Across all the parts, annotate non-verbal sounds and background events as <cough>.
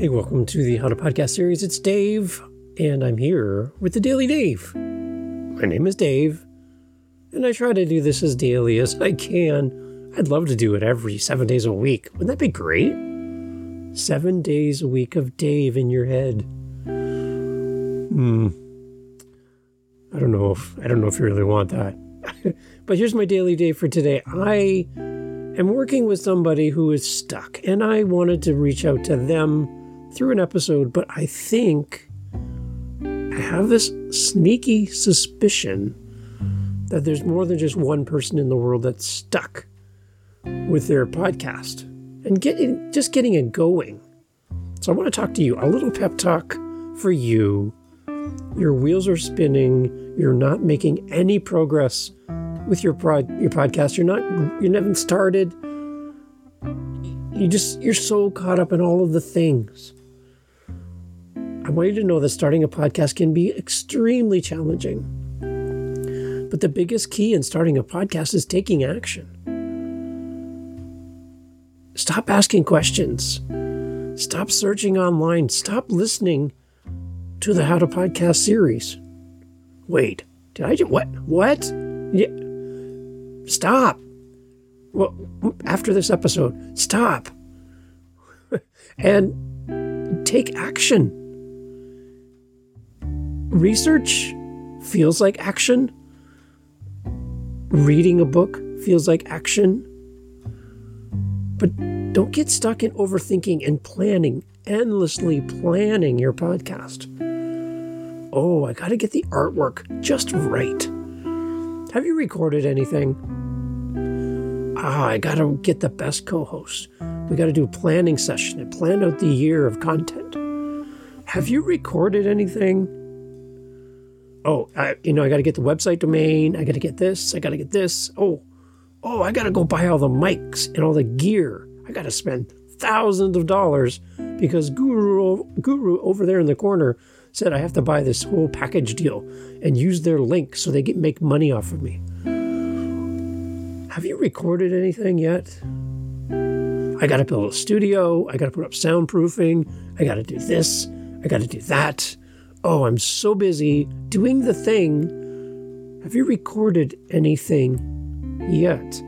Hey, welcome to the How to Podcast series. It's Dave, and I'm here with the Daily Dave. My name is Dave, and I try to do this as daily as I can. I'd love to do it every seven days a week. Wouldn't that be great? Seven days a week of Dave in your head. Hmm. I don't know if I don't know if you really want that. <laughs> but here's my daily Dave for today. I am working with somebody who is stuck, and I wanted to reach out to them through an episode, but I think I have this sneaky suspicion that there's more than just one person in the world that's stuck with their podcast and getting just getting it going. So I want to talk to you a little pep talk for you. Your wheels are spinning. You're not making any progress with your your podcast. You're not you haven't started. You just you're so caught up in all of the things. I want you to know that starting a podcast can be extremely challenging. But the biggest key in starting a podcast is taking action. Stop asking questions. Stop searching online. Stop listening to the How to Podcast series. Wait, did I just what? What? Yeah. Stop. Well, after this episode, stop. <laughs> and take action. Research feels like action. Reading a book feels like action. But don't get stuck in overthinking and planning, endlessly planning your podcast. Oh, I got to get the artwork just right. Have you recorded anything? Ah, I got to get the best co host. We got to do a planning session and plan out the year of content. Have you recorded anything? Oh, I, you know, I got to get the website domain. I got to get this. I got to get this. Oh, oh, I got to go buy all the mics and all the gear. I got to spend thousands of dollars because Guru, Guru over there in the corner said I have to buy this whole package deal and use their link so they get make money off of me. Have you recorded anything yet? I got to build a studio. I got to put up soundproofing. I got to do this. I got to do that. Oh, I'm so busy doing the thing. Have you recorded anything yet?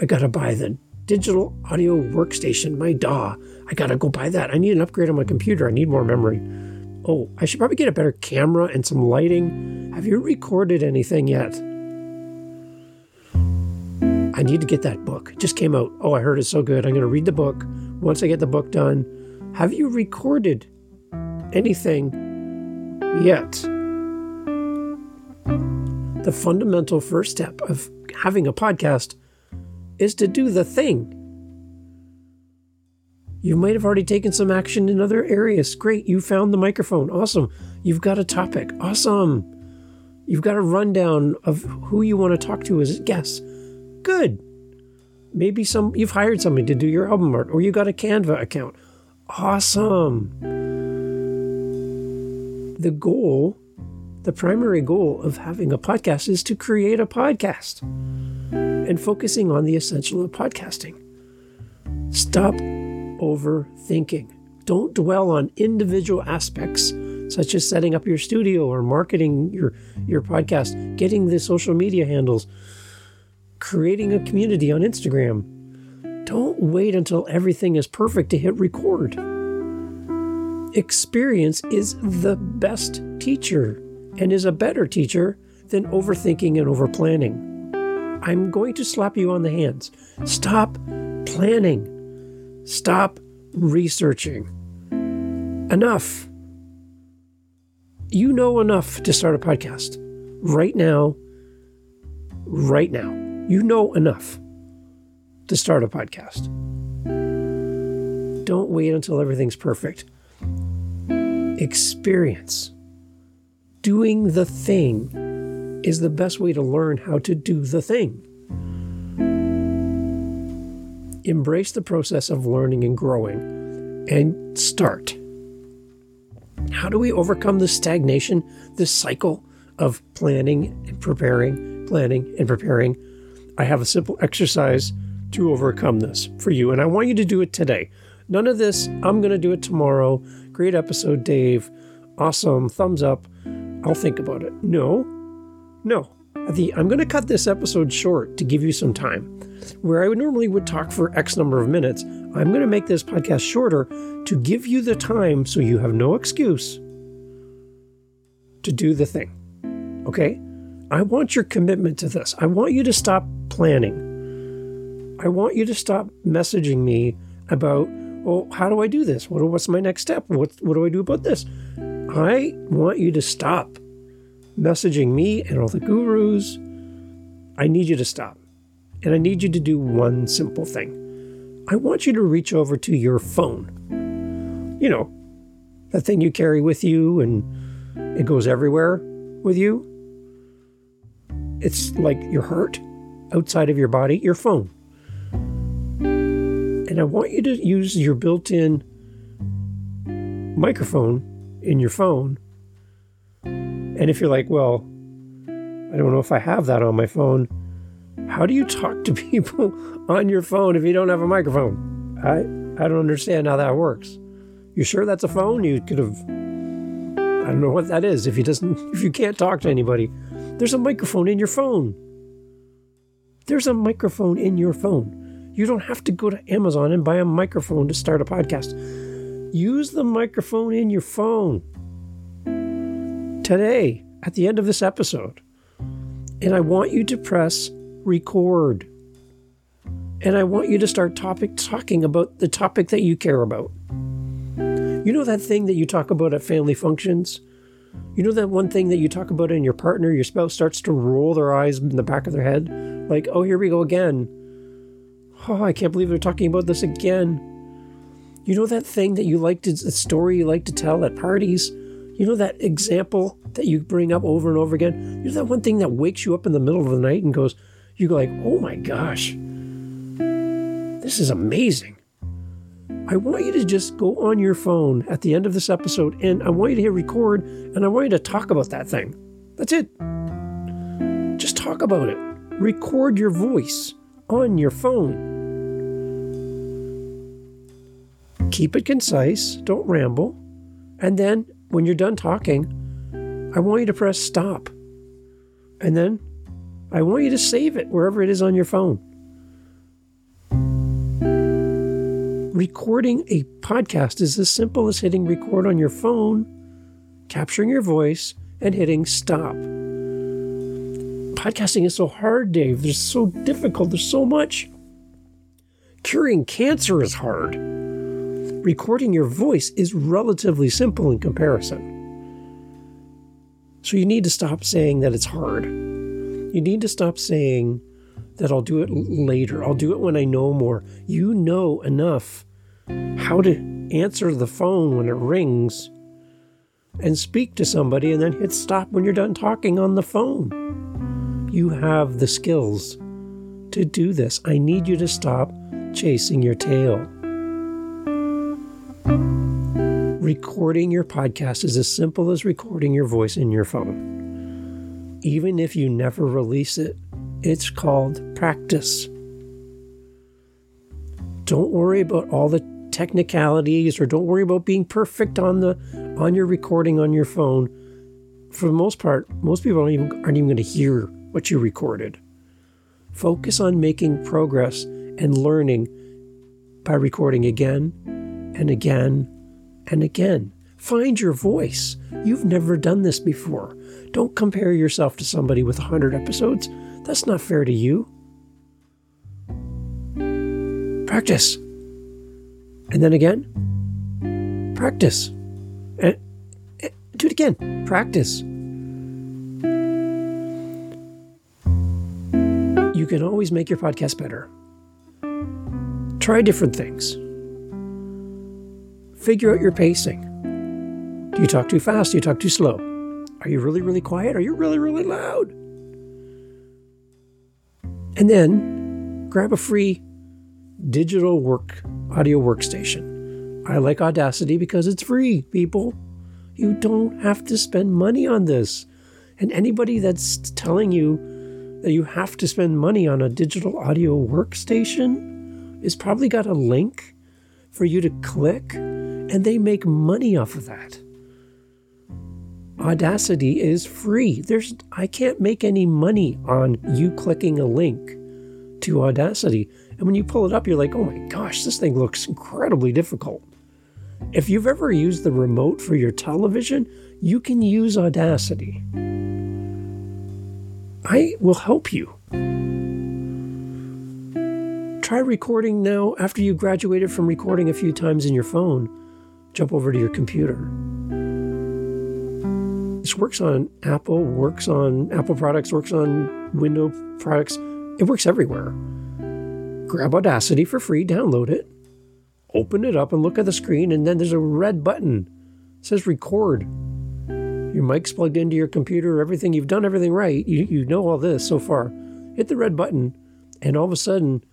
I gotta buy the digital audio workstation, my DAW. I gotta go buy that. I need an upgrade on my computer. I need more memory. Oh, I should probably get a better camera and some lighting. Have you recorded anything yet? I need to get that book. It just came out. Oh, I heard it's so good. I'm going to read the book. Once I get the book done, have you recorded anything yet. The fundamental first step of having a podcast is to do the thing. You might have already taken some action in other areas. Great, you found the microphone. Awesome. You've got a topic. Awesome. You've got a rundown of who you want to talk to as guests. Good. Maybe some you've hired somebody to do your album art or you got a Canva account. Awesome the goal, the primary goal of having a podcast is to create a podcast and focusing on the essential of podcasting. Stop overthinking. Don't dwell on individual aspects such as setting up your studio or marketing your, your podcast, getting the social media handles, creating a community on Instagram. Don't wait until everything is perfect to hit record. Experience is the best teacher and is a better teacher than overthinking and overplanning. I'm going to slap you on the hands. Stop planning. Stop researching. Enough. You know enough to start a podcast. Right now, right now, you know enough to start a podcast. Don't wait until everything's perfect experience. Doing the thing is the best way to learn how to do the thing. Embrace the process of learning and growing and start. How do we overcome this stagnation, this cycle of planning and preparing, planning and preparing? I have a simple exercise to overcome this for you, and I want you to do it today. None of this, I'm going to do it tomorrow. Great episode, Dave. Awesome. Thumbs up. I'll think about it. No, no. The, I'm going to cut this episode short to give you some time. Where I would normally would talk for X number of minutes, I'm going to make this podcast shorter to give you the time so you have no excuse to do the thing. Okay? I want your commitment to this. I want you to stop planning. I want you to stop messaging me about, oh, how do I do this? What, what's my next step? What, what do I do about this? I want you to stop messaging me and all the gurus. I need you to stop. And I need you to do one simple thing. I want you to reach over to your phone. You know, that thing you carry with you and it goes everywhere with you. It's like your heart outside of your body, your phone. And I want you to use your built in microphone in your phone. And if you're like, well, I don't know if I have that on my phone, how do you talk to <laughs> people on your phone if you don't have a microphone? I, I don't understand how that works. You sure that's a phone? You could have I don't know what that is. If you doesn't <laughs> if you can't talk to anybody, there's a microphone in your phone. There's a microphone in your phone. You don't have to go to Amazon and buy a microphone to start a podcast. Use the microphone in your phone today at the end of this episode. And I want you to press record. And I want you to start topic talking about the topic that you care about. You know that thing that you talk about at family functions? You know that one thing that you talk about in your partner, your spouse starts to roll their eyes in the back of their head? Like, oh, here we go again. Oh, I can't believe they're talking about this again. You know that thing that you like to, the story you like to tell at parties? You know that example that you bring up over and over again? You know that one thing that wakes you up in the middle of the night and goes, you go like, oh my gosh, this is amazing. I want you to just go on your phone at the end of this episode and I want you to hit record and I want you to talk about that thing. That's it. Just talk about it. Record your voice on your phone. Keep it concise, don't ramble. And then when you're done talking, I want you to press stop. And then I want you to save it wherever it is on your phone. Recording a podcast is as simple as hitting record on your phone, capturing your voice, and hitting stop. Podcasting is so hard, Dave. There's so difficult. There's so much. Curing cancer is hard. Recording your voice is relatively simple in comparison. So you need to stop saying that it's hard. You need to stop saying that I'll do it later. I'll do it when I know more. You know enough how to answer the phone when it rings and speak to somebody and then hit stop when you're done talking on the phone. You have the skills to do this. I need you to stop chasing your tail. Recording your podcast is as simple as recording your voice in your phone. Even if you never release it, it's called practice. Don't worry about all the technicalities or don't worry about being perfect on the on your recording on your phone. For the most part, most people aren't even, aren't even going to hear what you recorded. Focus on making progress and learning by recording again and again and again. Find your voice. You've never done this before. Don't compare yourself to somebody with 100 episodes. That's not fair to you. Practice. And then again, practice. And, and do it again. Practice. You can always make your podcast better. Try different things. Figure out your pacing. Do you talk too fast? Do you talk too slow? Are you really, really quiet? Are you really, really loud? And then grab a free digital work audio workstation. I like Audacity because it's free, people. You don't have to spend money on this. And anybody that's telling you that you have to spend money on a digital audio workstation is probably got a link for you to click, and they make money off of that. Audacity is free. There's I can't make any money on you clicking a link to Audacity. And when you pull it up, you're like, oh my gosh, this thing looks incredibly difficult. If you've ever used the remote for your television, you can use Audacity. I will help you. Try recording now after you graduated from recording a few times in your phone. Jump over to your computer. This works on Apple, works on Apple products, works on Windows products. It works everywhere. Grab Audacity for free, download it, open it up and look at the screen, and then there's a red button. It says record. Your mic's plugged into your computer, everything, you've done everything right. You, you know all this so far. Hit the red button, and all of a sudden,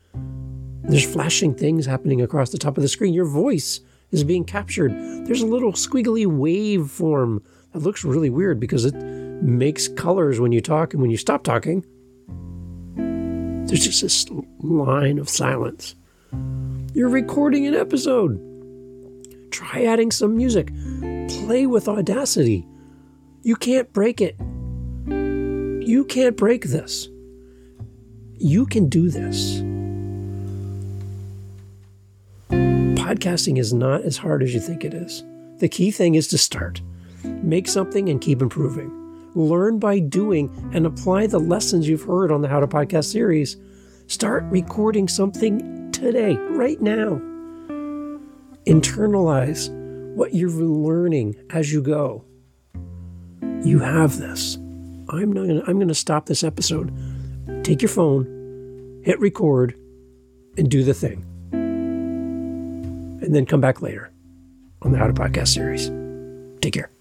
there's flashing things happening across the top of the screen. Your voice is being captured. There's a little squiggly waveform that looks really weird because it makes colors when you talk and when you stop talking. There's just this line of silence. You're recording an episode. Try adding some music. Play with Audacity. You can't break it. You can't break this. You can do this. Podcasting is not as hard as you think it is. The key thing is to start. Make something and keep improving. Learn by doing and apply the lessons you've heard on the How to Podcast series. Start recording something today, right now. Internalize what you're learning as you go. You have this. I'm not gonna, I'm going to stop this episode. Take your phone, hit record, and do the thing and then come back later on the How to Podcast series. Take care.